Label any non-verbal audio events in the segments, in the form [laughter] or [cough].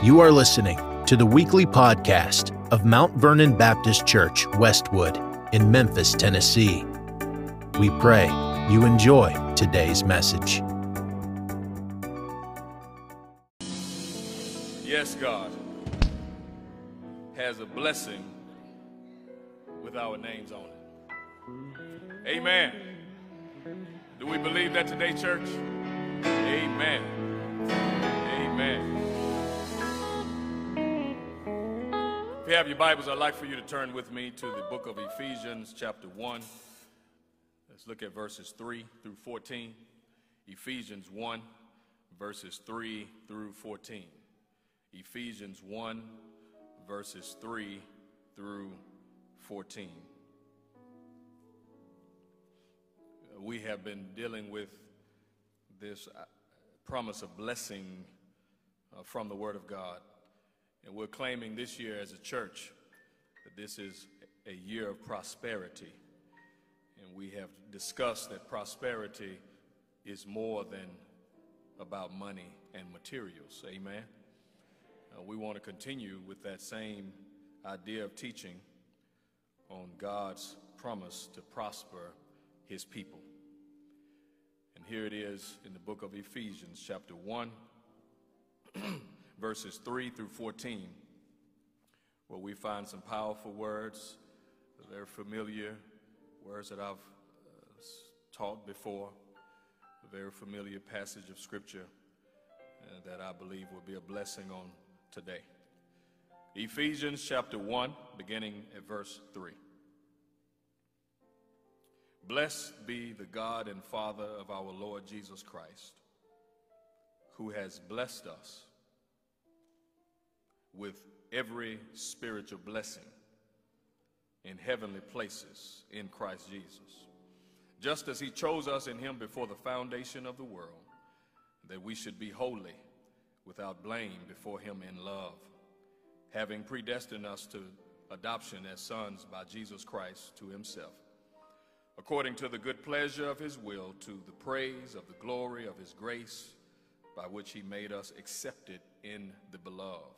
You are listening to the weekly podcast of Mount Vernon Baptist Church, Westwood, in Memphis, Tennessee. We pray you enjoy today's message. Yes, God has a blessing with our names on it. Amen. Do we believe that today, church? Amen. Amen. You have your Bibles, I'd like for you to turn with me to the book of Ephesians, chapter 1. Let's look at verses 3 through 14. Ephesians 1, verses 3 through 14. Ephesians 1, verses 3 through 14. We have been dealing with this uh, promise of blessing uh, from the Word of God. And we're claiming this year as a church that this is a year of prosperity. And we have discussed that prosperity is more than about money and materials. Amen. Uh, we want to continue with that same idea of teaching on God's promise to prosper his people. And here it is in the book of Ephesians, chapter 1, [clears throat] verses 3 through 14, where we find some powerful words. They're familiar words that I've uh, taught before, a very familiar passage of Scripture uh, that I believe will be a blessing on today. Ephesians chapter 1, beginning at verse 3. Blessed be the God and Father of our Lord Jesus Christ, who has blessed us with every spiritual blessing in heavenly places in Christ Jesus, just as he chose us in him before the foundation of the world, that we should be holy without blame before him in love, having predestined us to adoption as sons by Jesus Christ to himself, according to the good pleasure of his will, to the praise of the glory of his grace, by which he made us accepted in the beloved.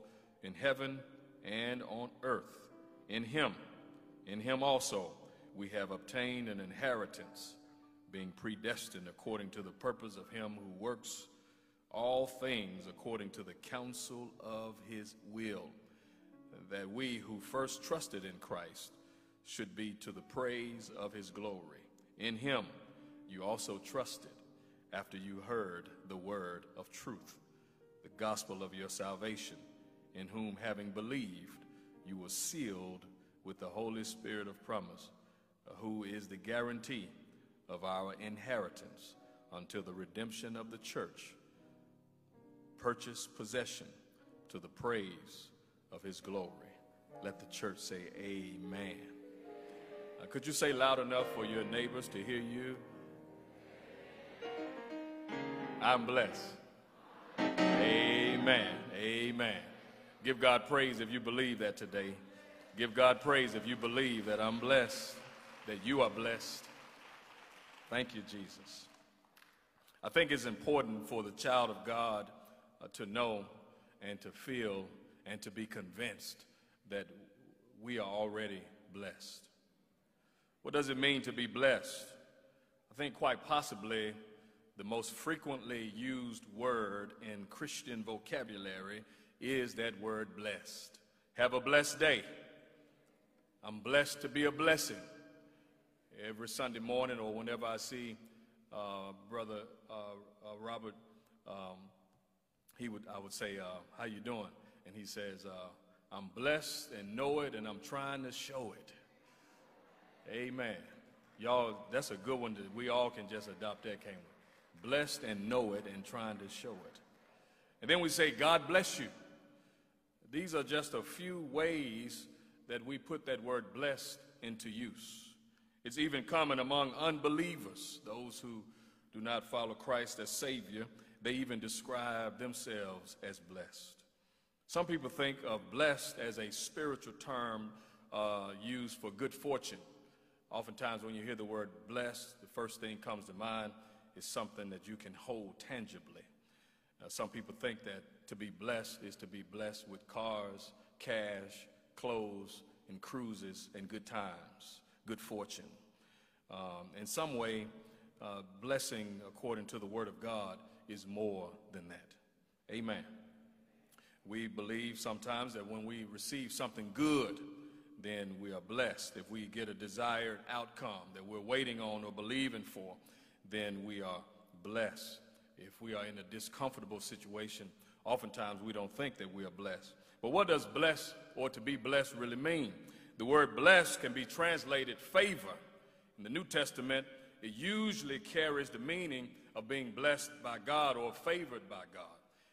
in heaven and on earth. In him, in him also, we have obtained an inheritance, being predestined according to the purpose of him who works all things according to the counsel of his will, that we who first trusted in Christ should be to the praise of his glory. In him you also trusted after you heard the word of truth, the gospel of your salvation, in whom, having believed, you were sealed with the Holy Spirit of promise, who is the guarantee of our inheritance until the redemption of the church purchase possession to the praise of his glory. Let the church say, Amen. Uh, could you say loud enough for your neighbors to hear you? I'm blessed. Amen. Amen. Give God praise if you believe that today. Give God praise if you believe that I'm blessed, that you are blessed. Thank you, Jesus. I think it's important for the child of God uh, to know and to feel and to be convinced that we are already blessed. What does it mean to be blessed? I think quite possibly the most frequently used word in Christian vocabulary is that word blessed. Have a blessed day. I'm blessed to be a blessing. Every Sunday morning or whenever I see uh, Brother uh, uh, Robert um, he would, I would say, uh, how you doing? And he says, uh, I'm blessed and know it, and I'm trying to show it. Amen. Y'all, that's a good one that we all can just adopt that, can't we? Blessed and know it and trying to show it. And then we say, God bless you. These are just a few ways that we put that word blessed into use. It's even common among unbelievers, those who do not follow Christ as Savior. They even describe themselves as blessed. Some people think of blessed as a spiritual term uh, used for good fortune. Oftentimes, when you hear the word blessed, the first thing comes to mind is something that you can hold tangibly. Uh, some people think that to be blessed is to be blessed with cars, cash, clothes, and cruises, and good times, good fortune. Um, in some way, uh, blessing, according to the Word of God, is more than that. Amen. We believe sometimes that when we receive something good, then we are blessed. If we get a desired outcome that we're waiting on or believing for, then we are blessed. If we are in a discomfortable situation, oftentimes we don't think that we are blessed. But what does blessed or to be blessed really mean? The word blessed can be translated favor. In the New Testament, it usually carries the meaning of being blessed by God or favored by God.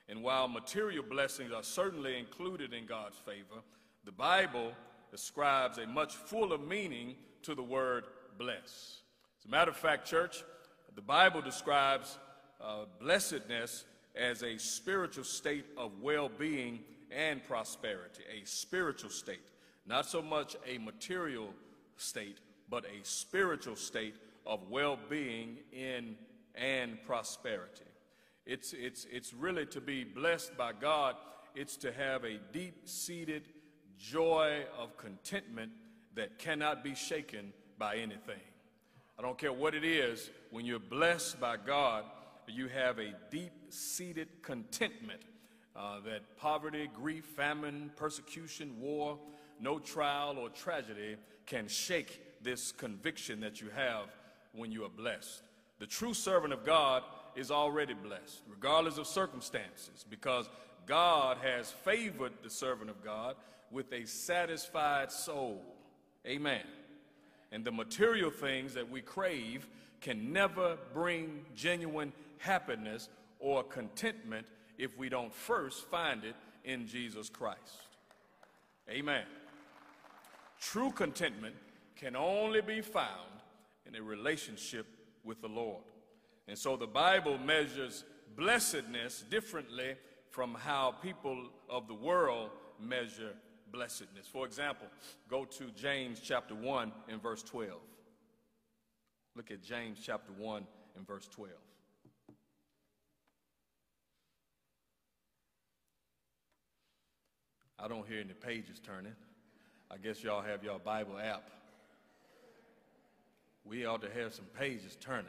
And while material blessings are certainly included in God's favor, the Bible ascribes a much fuller meaning to the word bless. As a matter of fact, church, the Bible describes uh, blessedness as a spiritual state of well being and prosperity, a spiritual state, not so much a material state, but a spiritual state of well being in and prosperity. It's, it's, it's really to be blessed by God, it's to have a deep seated joy of contentment that cannot be shaken by anything. I don't care what it is, when you're blessed by God, you have a deep seated contentment uh, that poverty, grief, famine, persecution, war, no trial or tragedy can shake this conviction that you have when you are blessed. The true servant of God is already blessed, regardless of circumstances, because God has favored the servant of God with a satisfied soul. Amen. And the material things that we crave can never bring genuine happiness or contentment if we don't first find it in Jesus Christ. Amen. True contentment can only be found in a relationship with the Lord. And so the Bible measures blessedness differently from how people of the world measure blessedness. For example, go to James chapter 1 and verse 12. Look at James chapter 1 and verse 12. I don't hear any pages turning. I guess y'all have your Bible app. We ought to have some pages turning.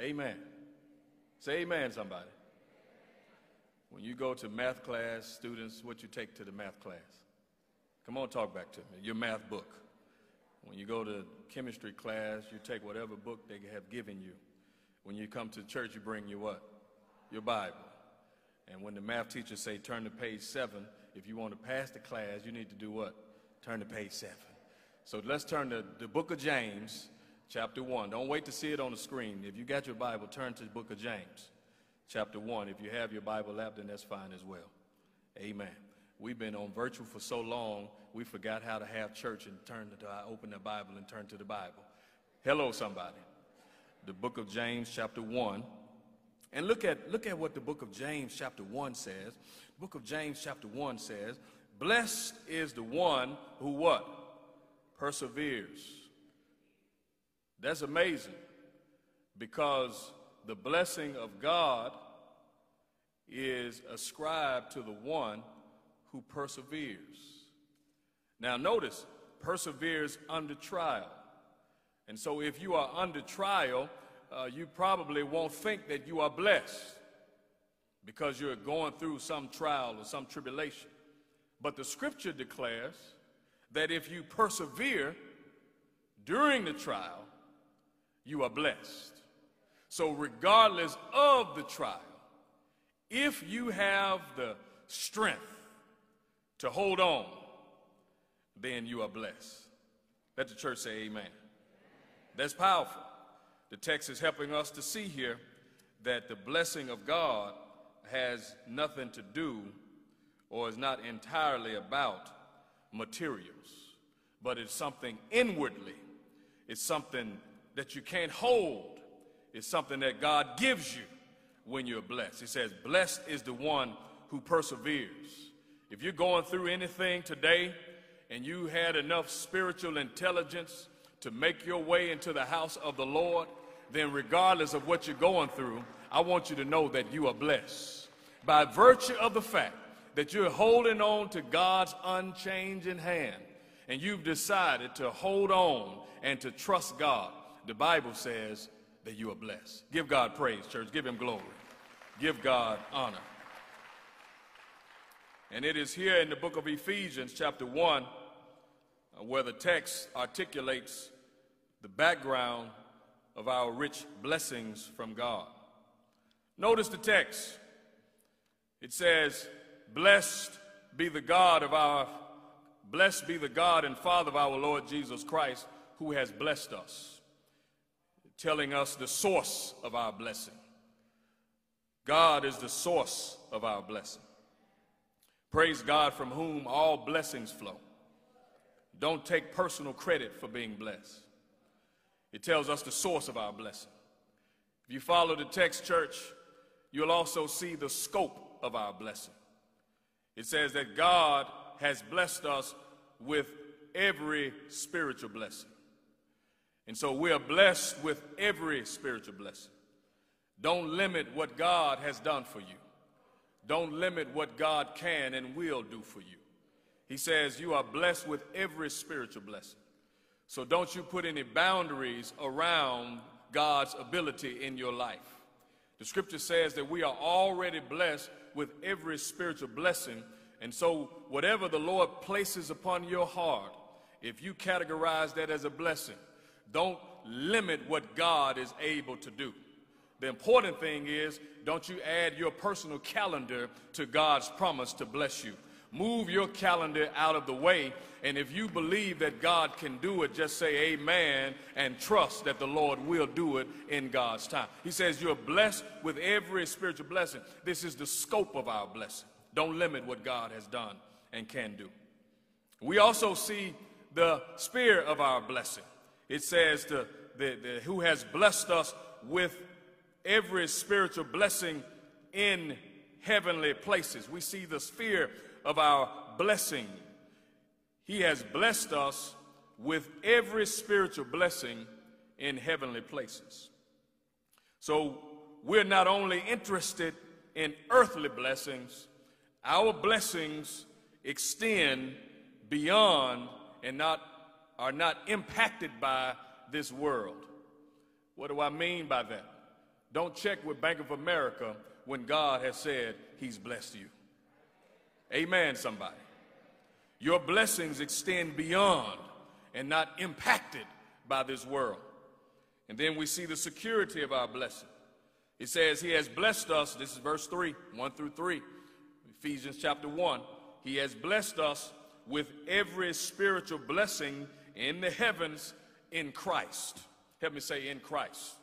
Amen. Say amen, somebody. When you go to math class, students, what you take to the math class? Come on, talk back to me. Your math book. When you go to chemistry class, you take whatever book they have given you. When you come to church, you bring your what? Your Bible. And when the math teacher say turn to page seven, if you want to pass the class, you need to do what? Turn to page seven. So let's turn to the book of James, chapter one. Don't wait to see it on the screen. If you got your Bible, turn to the book of James, chapter one. If you have your Bible app, then that's fine as well. Amen. We've been on virtual for so long, we forgot how to have church and turn to, open the Bible and turn to the Bible. Hello, somebody. The book of James, chapter 1. And look at, look at what the book of James, chapter 1 says. The book of James, chapter 1 says, Blessed is the one who what? Perseveres. That's amazing because the blessing of God is ascribed to the one who perseveres. Now, notice, perseveres under trial. And so, if you are under trial, uh, you probably won't think that you are blessed because you're going through some trial or some tribulation. But the scripture declares that if you persevere during the trial, you are blessed. So, regardless of the trial, if you have the strength to hold on, then you are blessed. Let the church say amen. That's powerful. The text is helping us to see here that the blessing of God has nothing to do or is not entirely about materials, but it's something inwardly. It's something that you can't hold. It's something that God gives you when you're blessed. He says, Blessed is the one who perseveres. If you're going through anything today and you had enough spiritual intelligence to make your way into the house of the Lord, then regardless of what you're going through, I want you to know that you are blessed. By virtue of the fact that you're holding on to God's unchanging hand and you've decided to hold on and to trust God, the Bible says that you are blessed. Give God praise, church. Give him glory. Give God honor. And it is here in the book of Ephesians, chapter 1, uh, Uh, where the text articulates the background of our rich blessings from God. Notice the text. It says, Blessed be the God of our, blessed be the God and Father of our Lord Jesus Christ, who has blessed us, telling us the source of our blessing. God is the source of our blessing. Praise God from whom all blessings flow. Don't take personal credit for being blessed. It tells us the source of our blessing. If you follow the text, church, you'll also see the scope of our blessing. It says that God has blessed us with every spiritual blessing. And so we are blessed with every spiritual blessing. Don't limit what God has done for you. Don't limit what God can and will do for you. He says you are blessed with every spiritual blessing. So don't you put any boundaries around God's ability in your life. The scripture says that we are already blessed with every spiritual blessing. And so, whatever the Lord places upon your heart, if you categorize that as a blessing, don't limit what God is able to do. The important thing is, don't you add your personal calendar to God's promise to bless you. Move your calendar out of the way, and if you believe that God can do it, just say amen and trust that the Lord will do it in God's time. He says you're blessed with every spiritual blessing. This is the scope of our blessing. Don't limit what God has done and can do. We also see the spirit of our blessing. It says the, the, the who has blessed us with every spiritual blessing in heavenly places. We see the sphere of our blessing. He has blessed us with every spiritual blessing in heavenly places. So we're not only interested in earthly blessings, our blessings extend beyond and not are not impacted by this world. What do I mean by that? Don't check with Bank of America when God has said he's blessed you. Amen, somebody. Your blessings extend beyond and not impacted by this world. And then we see the security of our blessing. It says, He has blessed us, this is verse 3, 1 through 3, Ephesians chapter 1. He has blessed us with every spiritual blessing in the heavens in Christ. Help me say, in Christ.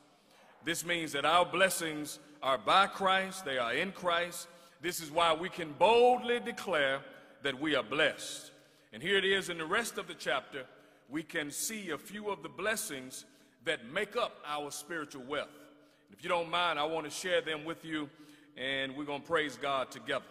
This means that our blessings are by Christ, they are in Christ. This is why we can boldly declare that we are blessed. And here it is in the rest of the chapter, we can see a few of the blessings that make up our spiritual wealth. If you don't mind, I want to share them with you, and we're going to praise God together.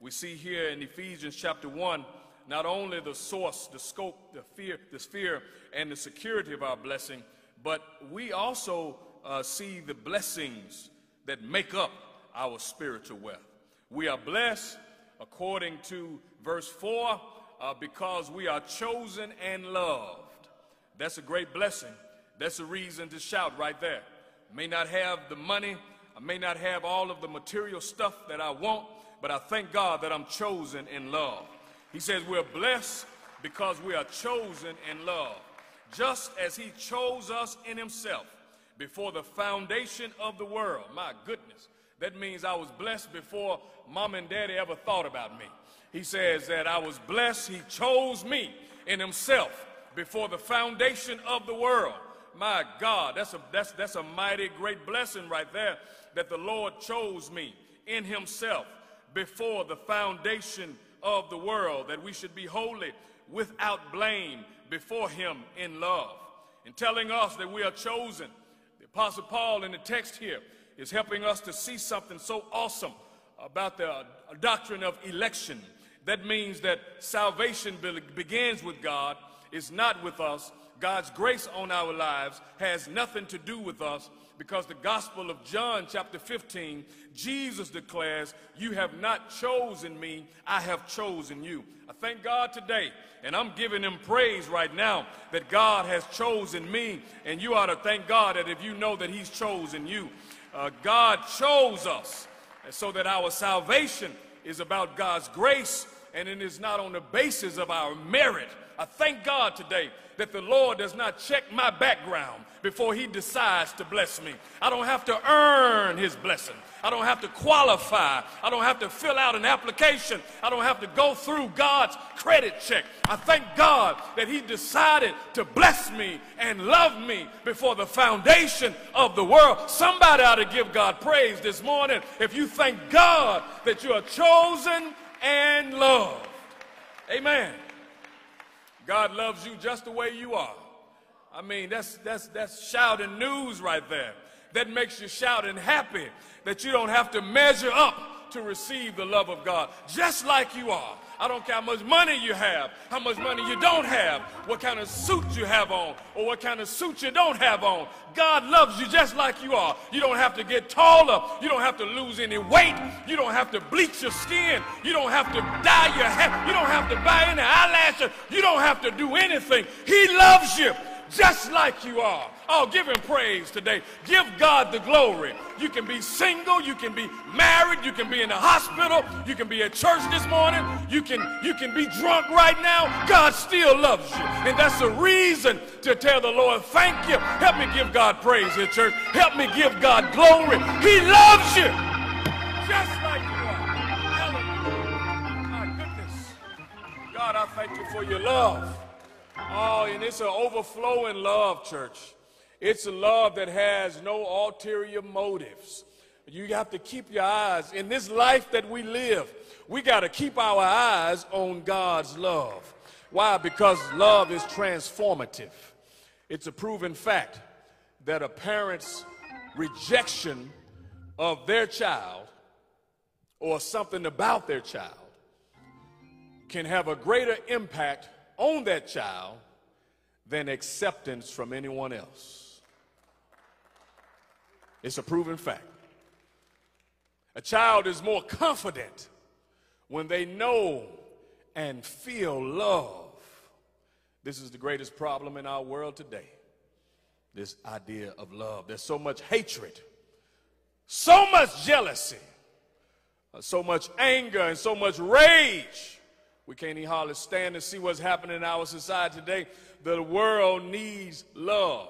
We see here in Ephesians chapter 1 not only the source, the scope, the fear, the sphere, and the security of our blessing, but we also uh, see the blessings that make up our spiritual wealth. We are blessed according to verse 4 uh, because we are chosen and loved. That's a great blessing. That's a reason to shout right there. May not have the money, I may not have all of the material stuff that I want, but I thank God that I'm chosen and loved. He says we're blessed because we are chosen and loved, just as He chose us in Himself before the foundation of the world. My goodness. That means I was blessed before mom and daddy ever thought about me. He says that I was blessed. He chose me in himself before the foundation of the world. My God, that's a, that's, that's a mighty great blessing right there that the Lord chose me in himself before the foundation of the world, that we should be holy without blame before him in love. In telling us that we are chosen, the Apostle Paul in the text here is helping us to see something so awesome about the uh, doctrine of election. That means that salvation begins with God, is not with us. God's grace on our lives has nothing to do with us because the Gospel of John, chapter 15, Jesus declares, You have not chosen me, I have chosen you. I thank God today, and I'm giving him praise right now that God has chosen me, and you ought to thank God that if you know that he's chosen you. Uh, God chose us so that our salvation is about God's grace and it is not on the basis of our merit. I thank God today that the Lord does not check my background before he decides to bless me. I don't have to earn his blessing. I don't have to qualify. I don't have to fill out an application. I don't have to go through God's credit check. I thank God that he decided to bless me and love me before the foundation of the world. Somebody ought to give God praise this morning if you thank God that you are chosen and loved. Amen. God loves you just the way you are. I mean, that's, that's, that's shouting news right there. That makes you shouting happy that you don't have to measure up to receive the love of God, just like you are. I don't care how much money you have, how much money you don't have, what kind of suit you have on, or what kind of suit you don't have on. God loves you just like you are. You don't have to get taller. You don't have to lose any weight. You don't have to bleach your skin. You don't have to dye your hair. You don't have to buy any eyelashes. You don't have to do anything. He loves you just like you are. Oh, give him praise today. Give God the glory. You can be single, you can be married, you can be in the hospital, you can be at church this morning, you can you can be drunk right now. God still loves you. And that's a reason to tell the Lord, thank you. Help me give God praise here, church. Help me give God glory. He loves you. Just like you are. Hallelujah. My goodness. God, I thank you for your love. Oh, and it's an overflowing love, church. It's a love that has no ulterior motives. You have to keep your eyes in this life that we live. We got to keep our eyes on God's love. Why? Because love is transformative. It's a proven fact that a parent's rejection of their child or something about their child can have a greater impact on that child than acceptance from anyone else. It's a proven fact. A child is more confident when they know and feel love. This is the greatest problem in our world today. This idea of love. There's so much hatred, so much jealousy, so much anger, and so much rage we can't even hardly stand to see what's happening in our society today. The world needs love.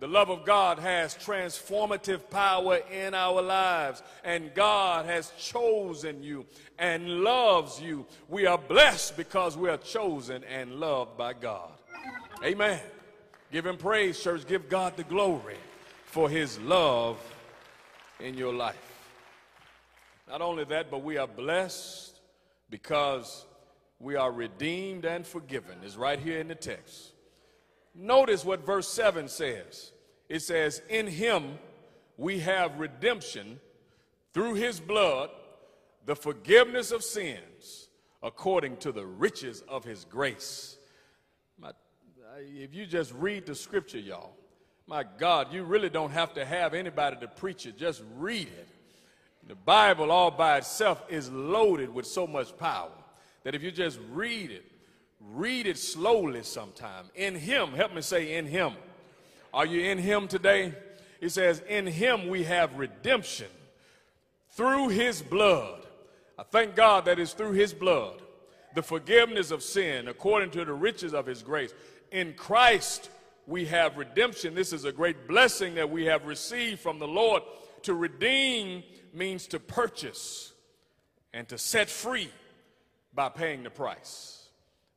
The love of God has transformative power in our lives, and God has chosen you and loves you. We are blessed because we are chosen and loved by God. Amen. Give him praise, church. Give God the glory for his love in your life. Not only that, but we are blessed because we are redeemed and forgiven is right here in the text. Notice what verse 7 says. It says, In him we have redemption through his blood, the forgiveness of sins, according to the riches of his grace. My, if you just read the scripture, y'all, my God, you really don't have to have anybody to preach it. Just read it. The Bible, all by itself, is loaded with so much power that if you just read it, read it slowly sometime. In Him, help me say, in Him. Are you in Him today? He says, In Him we have redemption through His blood. I thank God that it's through His blood, the forgiveness of sin according to the riches of His grace. In Christ we have redemption. This is a great blessing that we have received from the Lord. To redeem means to purchase and to set free by paying the price.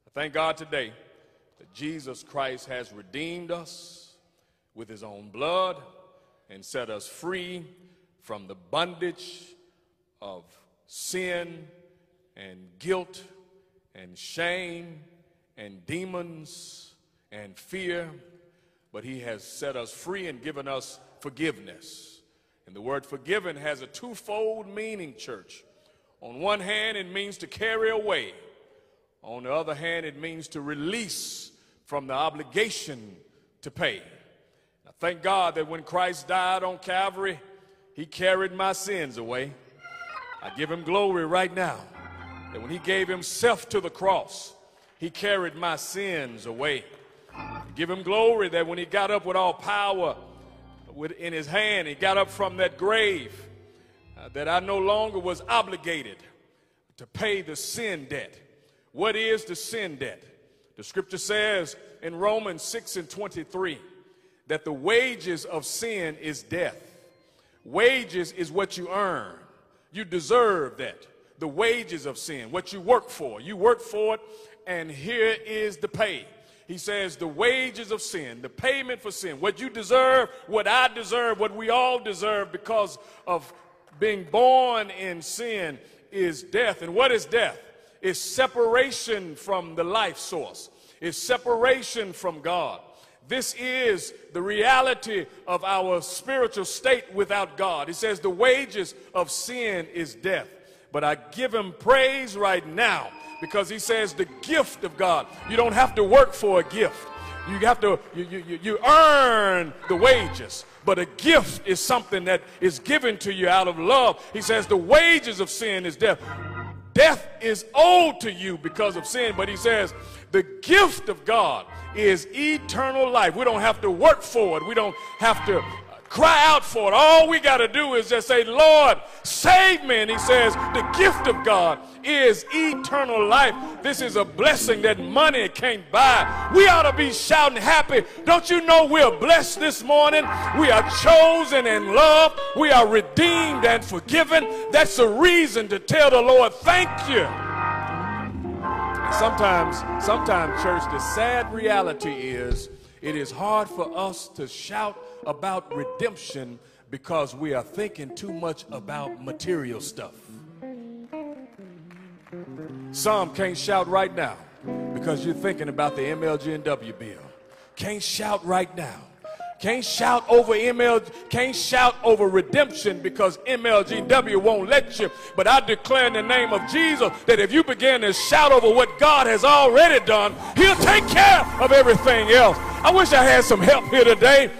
I thank God today that Jesus Christ has redeemed us with his own blood and set us free from the bondage of sin and guilt and shame and demons and fear, but He has set us free and given us forgiveness. And the word forgiven has a twofold meaning, church. On one hand, it means to carry away. On the other hand, it means to release from the obligation to pay. I thank God that when Christ died on Calvary, he carried my sins away. I give him glory right now that when he gave himself to the cross, he carried my sins away. I give him glory that when he got up with all power in his hand, he got up from that grave, uh, that I no longer was obligated to pay the sin debt. What is the sin debt? The scripture says in Romans 6 and 23 that the wages of sin is death. Wages is what you earn. You deserve that. The wages of sin, what you work for. You work for it, and here is the pay. He says, the wages of sin, the payment for sin, what you deserve, what I deserve, what we all deserve because of being born in sin is death. And what is death? It's separation from the life source, it's separation from God. This is the reality of our spiritual state without God. He says the wages of sin is death. But I give him praise right now because he says the gift of God. You don't have to work for a gift. You have to, you, you, you earn the wages. But a gift is something that is given to you out of love. He says the wages of sin is death. Death is owed to you because of sin. But he says the gift of God is eternal life. We don't have to work for it. We don't have to cry out for it. All we got to do is just say, Lord, save me. And he says, the gift of God is eternal life. This is a blessing that money can't buy. We ought to be shouting happy. Don't you know we're blessed this morning? We are chosen and loved. We are redeemed and forgiven. That's a reason to tell the Lord, thank you. Sometimes, sometimes, church, the sad reality is it is hard for us to shout about redemption because we are thinking too much about material stuff. Some can't shout right now because you're thinking about the MLG&W bill. Can't shout right now can't shout over ML, can't shout over redemption because MLGW won't let you. But I declare in the name of Jesus that if you begin to shout over what God has already done, He'll take care of everything else. I wish I had some help here today.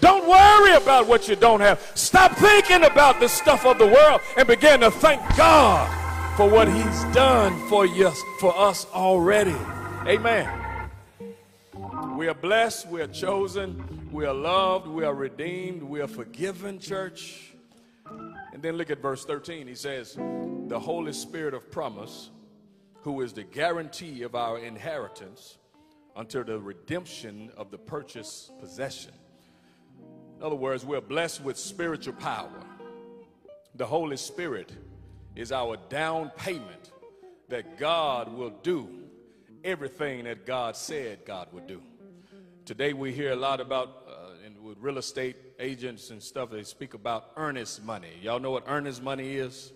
Don't worry about what you don't have. Stop thinking about the stuff of the world and begin to thank God for what He's done for us, for us already. Amen. We are blessed, we are chosen, we are loved, we are redeemed, we are forgiven, church. And then look at verse 13. He says, The Holy Spirit of promise, who is the guarantee of our inheritance until the redemption of the purchased possession. In other words, we're blessed with spiritual power. The Holy Spirit is our down payment that God will do everything that God said God would do. Today we hear a lot about, uh, in, with real estate agents and stuff, they speak about earnest money. Y'all know what earnest money is?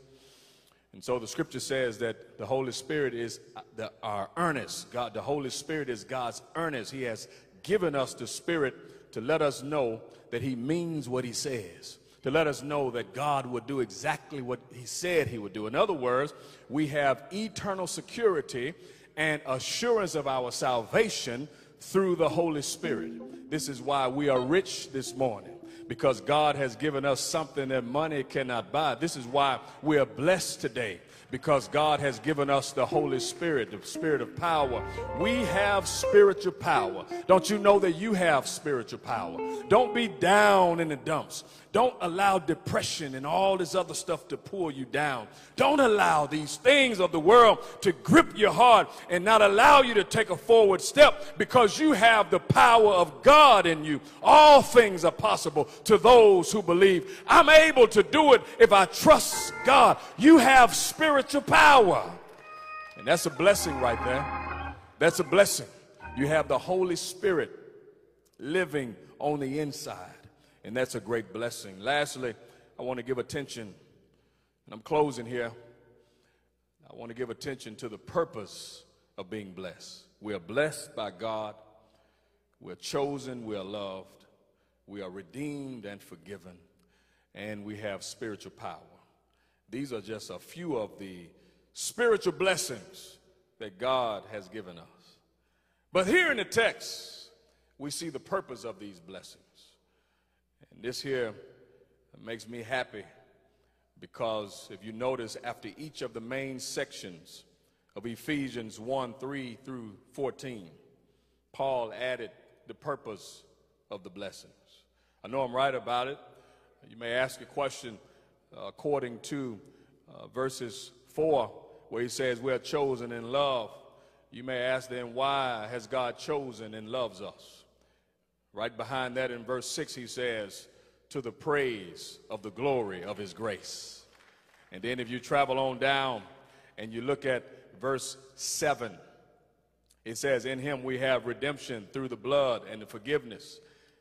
And so the scripture says that the Holy Spirit is uh, the, our earnest. God, the Holy Spirit is God's earnest. He has given us the Spirit to let us know that He means what He says, to let us know that God would do exactly what He said He would do. In other words, we have eternal security and assurance of our salvation through the Holy Spirit. This is why we are rich this morning because God has given us something that money cannot buy. This is why we are blessed today because God has given us the Holy Spirit, the Spirit of power. We have spiritual power. Don't you know that you have spiritual power? Don't be down in the dumps. Don't allow depression and all this other stuff to pull you down. Don't allow these things of the world to grip your heart and not allow you to take a forward step because you have the power of God in you. All things are possible to those who believe. I'm able to do it if I trust God. You have spiritual power. And that's a blessing right there. That's a blessing. You have the Holy Spirit living on the inside. And that's a great blessing. Lastly, I want to give attention, and I'm closing here. I want to give attention to the purpose of being blessed. We are blessed by God, we're chosen, we are loved, we are redeemed and forgiven, and we have spiritual power. These are just a few of the spiritual blessings that God has given us. But here in the text, we see the purpose of these blessings. This here makes me happy because if you notice, after each of the main sections of Ephesians 1 3 through 14, Paul added the purpose of the blessings. I know I'm right about it. You may ask a question uh, according to uh, verses 4, where he says, We're chosen in love. You may ask then, why has God chosen and loves us? Right behind that in verse 6, he says, to the praise of the glory of his grace. And then if you travel on down and you look at verse 7, it says, In him we have redemption through the blood and the forgiveness.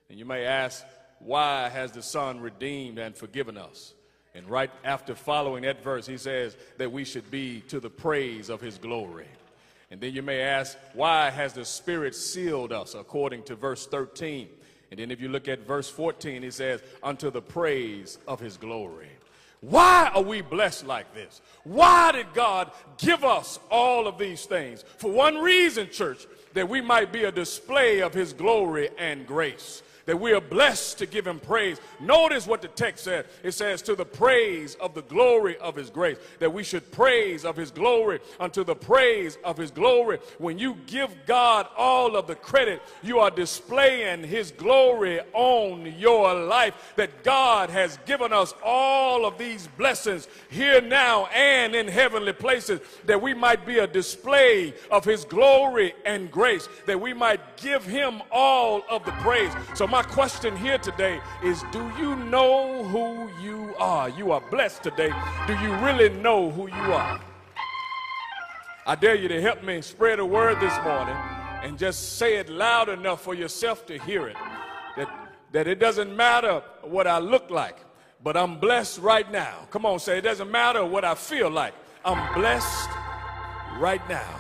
And you may ask, why has the Son redeemed and forgiven us? And right after following that verse, he says that we should be to the praise of his glory. And then you may ask, why has the Spirit sealed us according to verse 13? And then if you look at verse 14, it says, unto the praise of his glory. Why are we blessed like this? Why did God give us all of these things? For one reason, church, that we might be a display of his glory and grace that we are blessed to give him praise. Notice what the text said. It says, to the praise of the glory of his grace, that we should praise of his glory unto the praise of his glory. When you give God all of the credit, you are displaying his glory on your life, that God has given us all of these blessings here now and in heavenly places, that we might be a display of his glory and grace, that we might give him all of the praise. So my my question here today is do you know who you are? You are blessed today. Do you really know who you are? I dare you to help me spread a word this morning and just say it loud enough for yourself to hear it. That, that it doesn't matter what I look like, but I'm blessed right now. Come on, say it doesn't matter what I feel like. I'm blessed right now.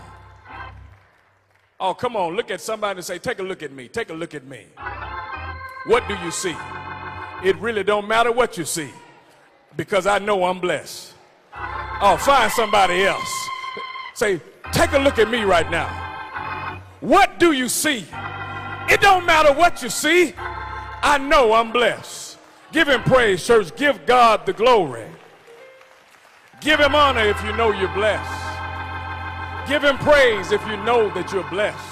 Oh, come on, look at somebody and say, Take a look at me. Take a look at me. What do you see? It really don't matter what you see because I know I'm blessed. Oh, find somebody else. Say, take a look at me right now. What do you see? It don't matter what you see. I know I'm blessed. Give him praise, church. Give God the glory. Give him honor if you know you're blessed. Give him praise if you know that you're blessed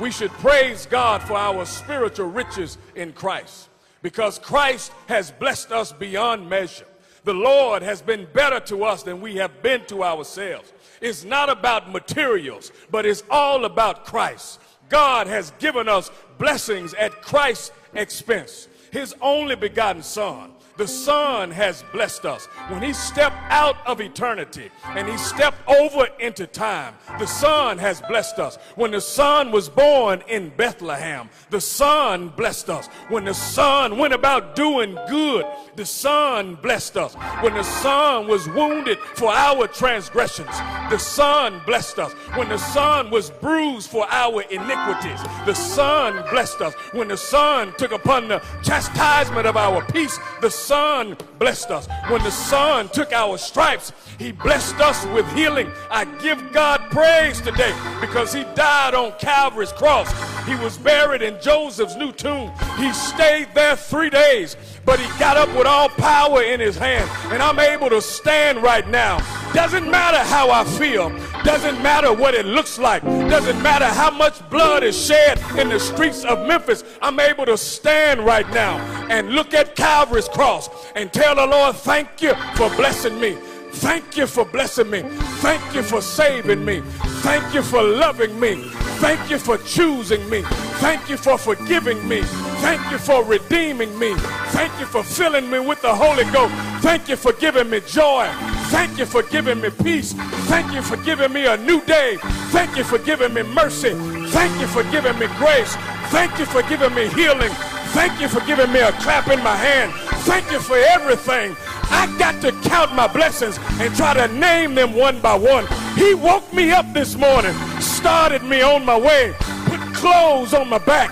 we should praise God for our spiritual riches in Christ because Christ has blessed us beyond measure. The Lord has been better to us than we have been to ourselves. It's not about materials, but it's all about Christ. God has given us blessings at Christ's expense. His only begotten Son the Son has blessed us. When He stepped out of eternity and He stepped over into time, the Son has blessed us. When the Son was born in Bethlehem, the Son blessed us. When the Son went about doing good, the Son blessed us. When the Son was wounded for our transgressions, the Son blessed us. When the Son was bruised for our iniquities, the Son blessed us. When the Son took upon the chastisement of our peace, the Son blessed us. When the Son took our stripes, He blessed us with healing. I give God praise today because He died on Calvary's cross. He was buried in Joseph's new tomb. He stayed there three days, but He got up with all power in His hand. And I'm able to stand right now. Doesn't matter how I feel, doesn't matter what it looks like, doesn't matter how much blood is shed in the streets of Memphis. I'm able to stand right now and look at Calvary's cross and tell the Lord, thank you for blessing me. Thank you for blessing me. Thank you for saving me. Thank you for loving me. Thank you for choosing me. Thank you for forgiving me. Thank you for redeeming me. Thank you for filling me with the Holy Ghost. Thank you for giving me joy. Thank you for giving me peace. Thank you for giving me a new day. Thank you for giving me mercy. Thank you for giving me grace. Thank you for giving me healing. Thank you for giving me a clap in my hand. Thank you for everything. I got to count my blessings and try to name them one by one. He woke me up this morning, started me on my way, put clothes on my back,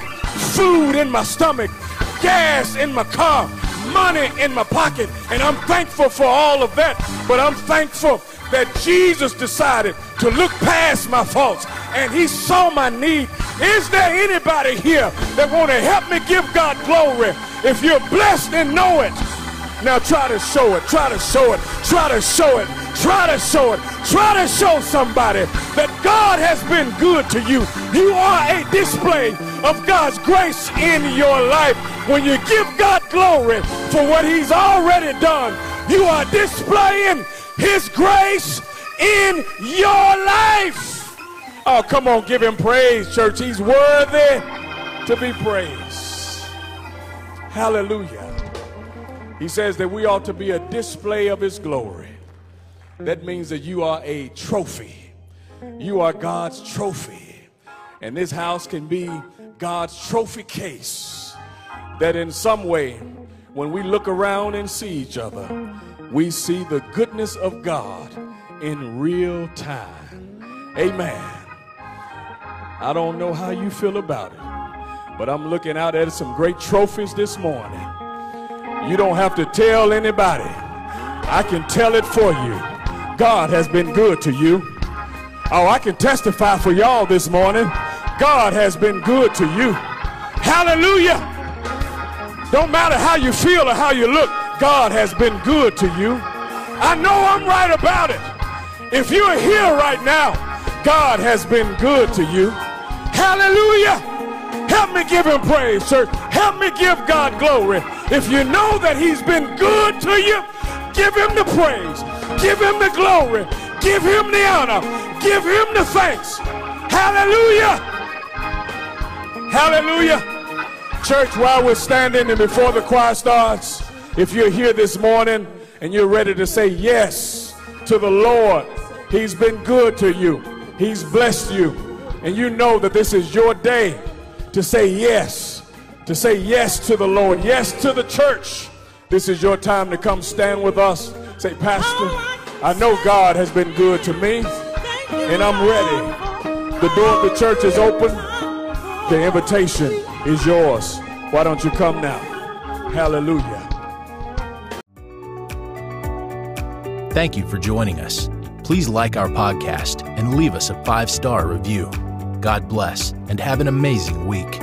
food in my stomach, gas in my car, money in my pocket, and I'm thankful for all of that. But I'm thankful that Jesus decided to look past my faults and he saw my need. Is there anybody here that want to help me give God glory? If you're blessed and know it, now try to show it, try to show it, try to show it, try to show it, try to show somebody that God has been good to you. You are a display of God's grace in your life. When you give God glory for what he's already done, you are displaying his grace in your life. Oh, come on, give him praise, church. He's worthy to be praised. Hallelujah. He says that we ought to be a display of his glory. That means that you are a trophy. You are God's trophy. And this house can be God's trophy case. That in some way, when we look around and see each other, we see the goodness of God in real time. Amen. I don't know how you feel about it, but I'm looking out at some great trophies this morning. You don't have to tell anybody. I can tell it for you. God has been good to you. Oh, I can testify for y'all this morning. God has been good to you. Hallelujah. Don't matter how you feel or how you look, God has been good to you. I know I'm right about it. If you're here right now, God has been good to you. Hallelujah. Help me give him praise, church. Help me give God glory. If you know that he's been good to you, give him the praise. Give him the glory. Give him the honor. Give him the thanks. Hallelujah. Hallelujah. Church, while we're standing and before the choir starts, if you're here this morning and you're ready to say yes to the Lord, He's been good to you, He's blessed you, and you know that this is your day to say yes, to say yes to the Lord, yes to the church. This is your time to come stand with us. Say, Pastor, I know God has been good to me, and I'm ready. The door of the church is open. The invitation is yours. Why don't you come now? Hallelujah. Thank you for joining us. Please like our podcast and leave us a five star review. God bless and have an amazing week.